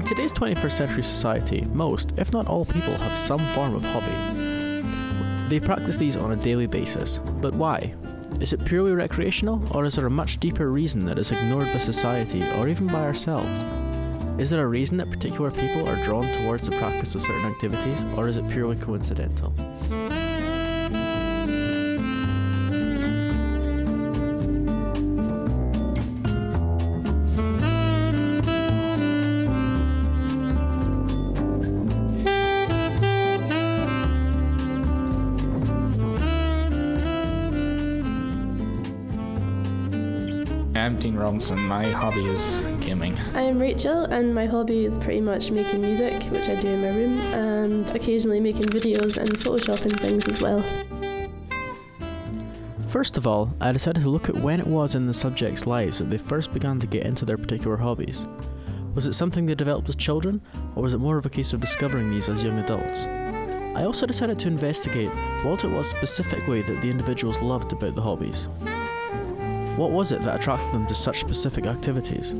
In today's 21st century society, most, if not all people, have some form of hobby. They practice these on a daily basis, but why? Is it purely recreational, or is there a much deeper reason that is ignored by society or even by ourselves? Is there a reason that particular people are drawn towards the practice of certain activities, or is it purely coincidental? I'm Dean Robinson. My hobby is gaming. I'm Rachael, and my hobby is pretty much making music, which I do in my room, and occasionally making videos and photoshopping things as well. First of all, I decided to look at when it was in the subjects' lives that they first began to get into their particular hobbies. Was it something they developed as children, or was it more of a case of discovering these as young adults? I also decided to investigate what it was specifically that the individuals loved about the hobbies. What was it that attracted them to such specific activities?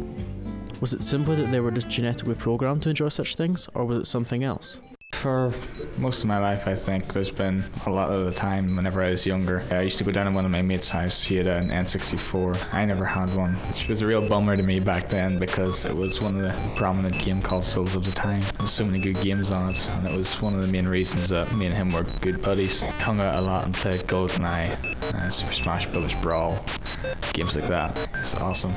Was it simply that they were just genetically programmed to enjoy such things, or was it something else? For most of my life, I think there's been a lot of the time whenever I was younger. I used to go down to one of my mates' house. He had an N64. I never had one, which was a real bummer to me back then because it was one of the prominent game consoles of the time. There was so many good games on it, and it was one of the main reasons that me and him were good buddies. Hung out a lot and played GoldenEye, uh, Super Smash Bros. Brawl, games like that. It's awesome.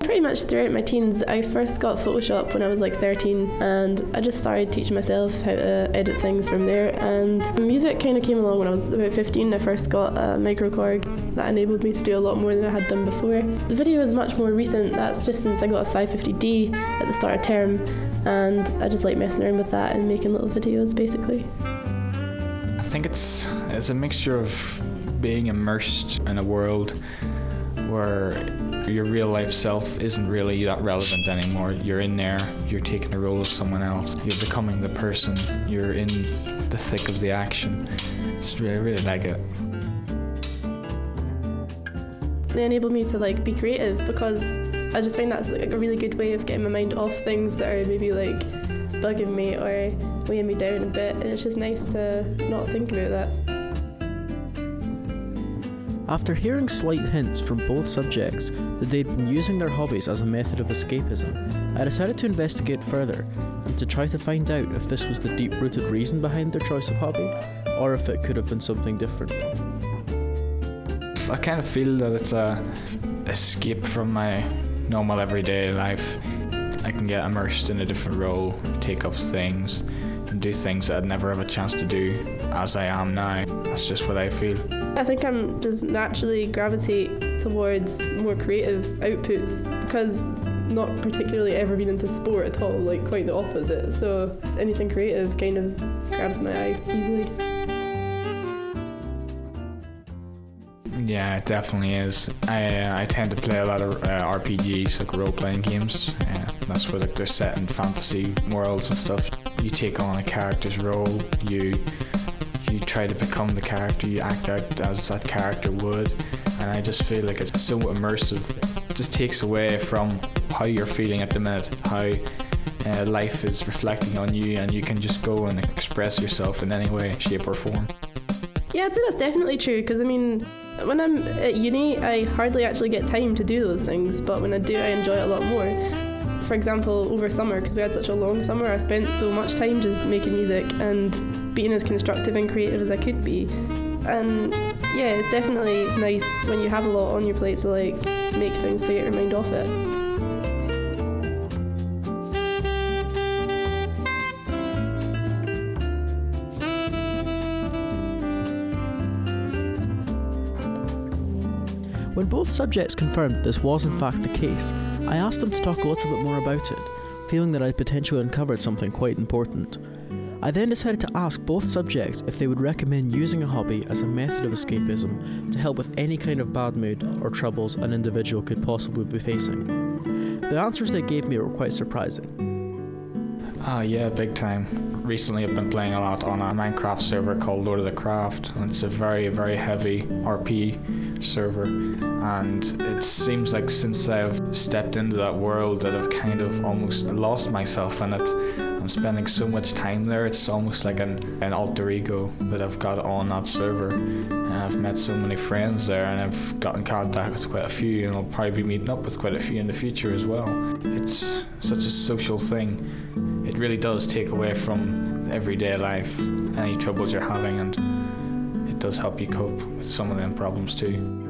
Pretty much throughout my teens, I first got Photoshop when I was like 13, and I just started teaching myself how to edit things from there. And music kind of came along when I was about 15. I first got a microKORG that enabled me to do a lot more than I had done before. The video is much more recent, that's just since I got a 550D at the start of term, and I just like messing around with that and making little videos basically. I think it's it's a mixture of being immersed in a world where your real life self isn't really that relevant anymore. You're in there, you're taking the role of someone else, you're becoming the person, you're in the thick of the action. Just really, really like it. They enable me to like be creative because I just find that's like a really good way of getting my mind off things that are maybe like bugging me or weighing me down a bit and it's just nice to not think about that. After hearing slight hints from both subjects that they'd been using their hobbies as a method of escapism, I decided to investigate further and to try to find out if this was the deep rooted reason behind their choice of hobby, or if it could have been something different. I kind of feel that it's a escape from my normal everyday life. I can get immersed in a different role, take up things, and do things that I'd never have a chance to do as I am now. That's just what I feel. I think I'm just naturally gravitate towards more creative outputs because not particularly ever been into sport at all, like quite the opposite. So anything creative kind of grabs my eye easily. Yeah, it definitely is. I uh, I tend to play a lot of uh, RPGs, like role playing games. Uh, that's where like they're set in fantasy worlds and stuff. You take on a character's role. You you try to become the character. You act out as that character would. And I just feel like it's so immersive. It just takes away from how you're feeling at the minute, how uh, life is reflecting on you, and you can just go and express yourself in any way, shape, or form. Yeah, I'd say that's definitely true because I mean, when I'm at uni, I hardly actually get time to do those things, but when I do, I enjoy it a lot more. For example, over summer, because we had such a long summer, I spent so much time just making music and being as constructive and creative as I could be. And yeah, it's definitely nice when you have a lot on your plate to like make things to get your mind off it. When both subjects confirmed this was in fact the case, I asked them to talk a little bit more about it, feeling that I'd potentially uncovered something quite important. I then decided to ask both subjects if they would recommend using a hobby as a method of escapism to help with any kind of bad mood or troubles an individual could possibly be facing. The answers they gave me were quite surprising. Ah, yeah, big time. Recently, I've been playing a lot on a Minecraft server called Lord of the Craft, and it's a very, very heavy RP server. And it seems like since I've stepped into that world, that I've kind of almost lost myself in it. I'm spending so much time there, it's almost like an, an alter ego that I've got on that server. And I've met so many friends there, and I've gotten contact with quite a few, and I'll probably be meeting up with quite a few in the future as well. It's such a social thing. It really does take away from everyday life, any troubles you're having, and it does help you cope with some of them problems too.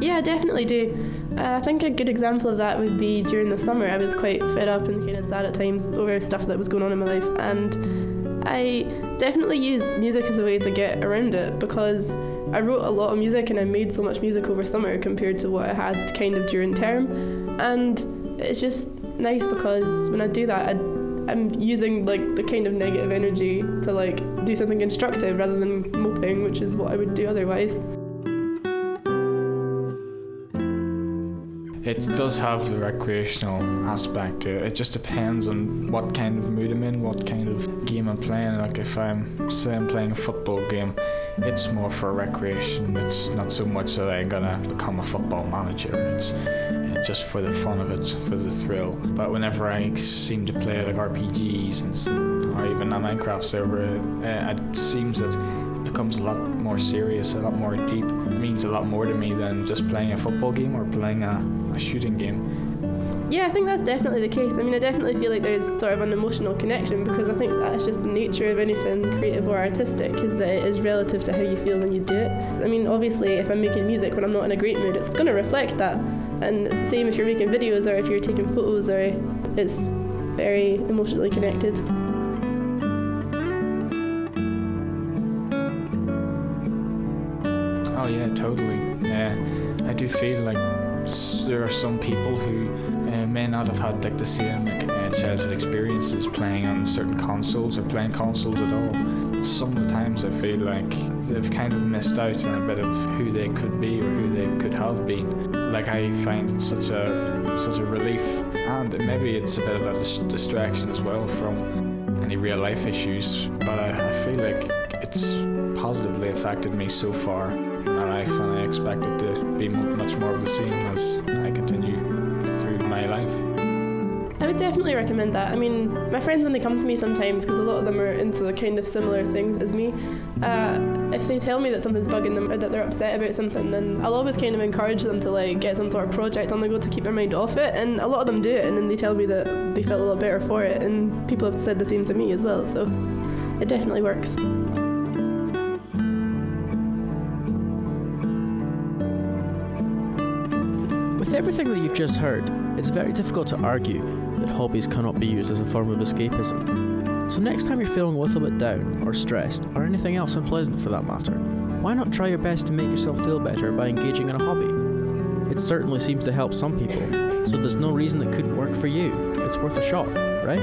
Yeah, I definitely do. Uh, I think a good example of that would be during the summer. I was quite fed up and kind of sad at times over stuff that was going on in my life, and I definitely use music as a way to get around it because I wrote a lot of music and I made so much music over summer compared to what I had kind of during term, and it's just nice because when I do that, I, I'm using like the kind of negative energy to like do something constructive rather than moping, which is what I would do otherwise. It does have the recreational aspect to it. It just depends on what kind of mood I'm in, what kind of game I'm playing. Like if I'm say I'm playing a football game, it's more for recreation. It's not so much that I'm gonna become a football manager. It's just for the fun of it, for the thrill. But whenever I seem to play like RPGs and or even a Minecraft server, uh, it seems that it becomes a lot more serious, a lot more deep. It means a lot more to me than just playing a football game or playing a, a shooting game. Yeah, I think that's definitely the case. I mean, I definitely feel like there's sort of an emotional connection because I think that's just the nature of anything creative or artistic is that it is relative to how you feel when you do it. I mean, obviously, if I'm making music when I'm not in a great mood, it's going to reflect that. And it's the same if you're making videos or if you're taking photos or it's very emotionally connected. Oh yeah, totally. Yeah, I do feel like there are some people who uh, may not have had like the same like, uh, childhood experiences playing on certain consoles or playing consoles at all. Some of the times I feel like they've kind of missed out on a bit of who they could be or who they could have been. Like I find it such a such a relief, and maybe it's a bit of a dis- distraction as well from any real life issues. But I, I feel like it's positively affected me so far in my life, and I expect it to be much more of the same as would definitely recommend that. I mean, my friends, when they come to me sometimes, because a lot of them are into the kind of similar things as me, uh, if they tell me that something's bugging them or that they're upset about something, then I'll always kind of encourage them to like get some sort of project on the go to keep their mind off it. And a lot of them do it, and then they tell me that they feel a lot better for it. And people have said the same to me as well, so it definitely works. With everything that you've just heard, it's very difficult to argue that hobbies cannot be used as a form of escapism. So, next time you're feeling a little bit down, or stressed, or anything else unpleasant for that matter, why not try your best to make yourself feel better by engaging in a hobby? It certainly seems to help some people, so there's no reason it couldn't work for you. It's worth a shot, right?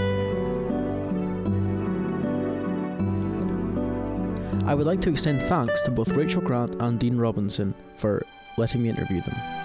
I would like to extend thanks to both Rachael Grant and Dean Robinson for letting me interview them.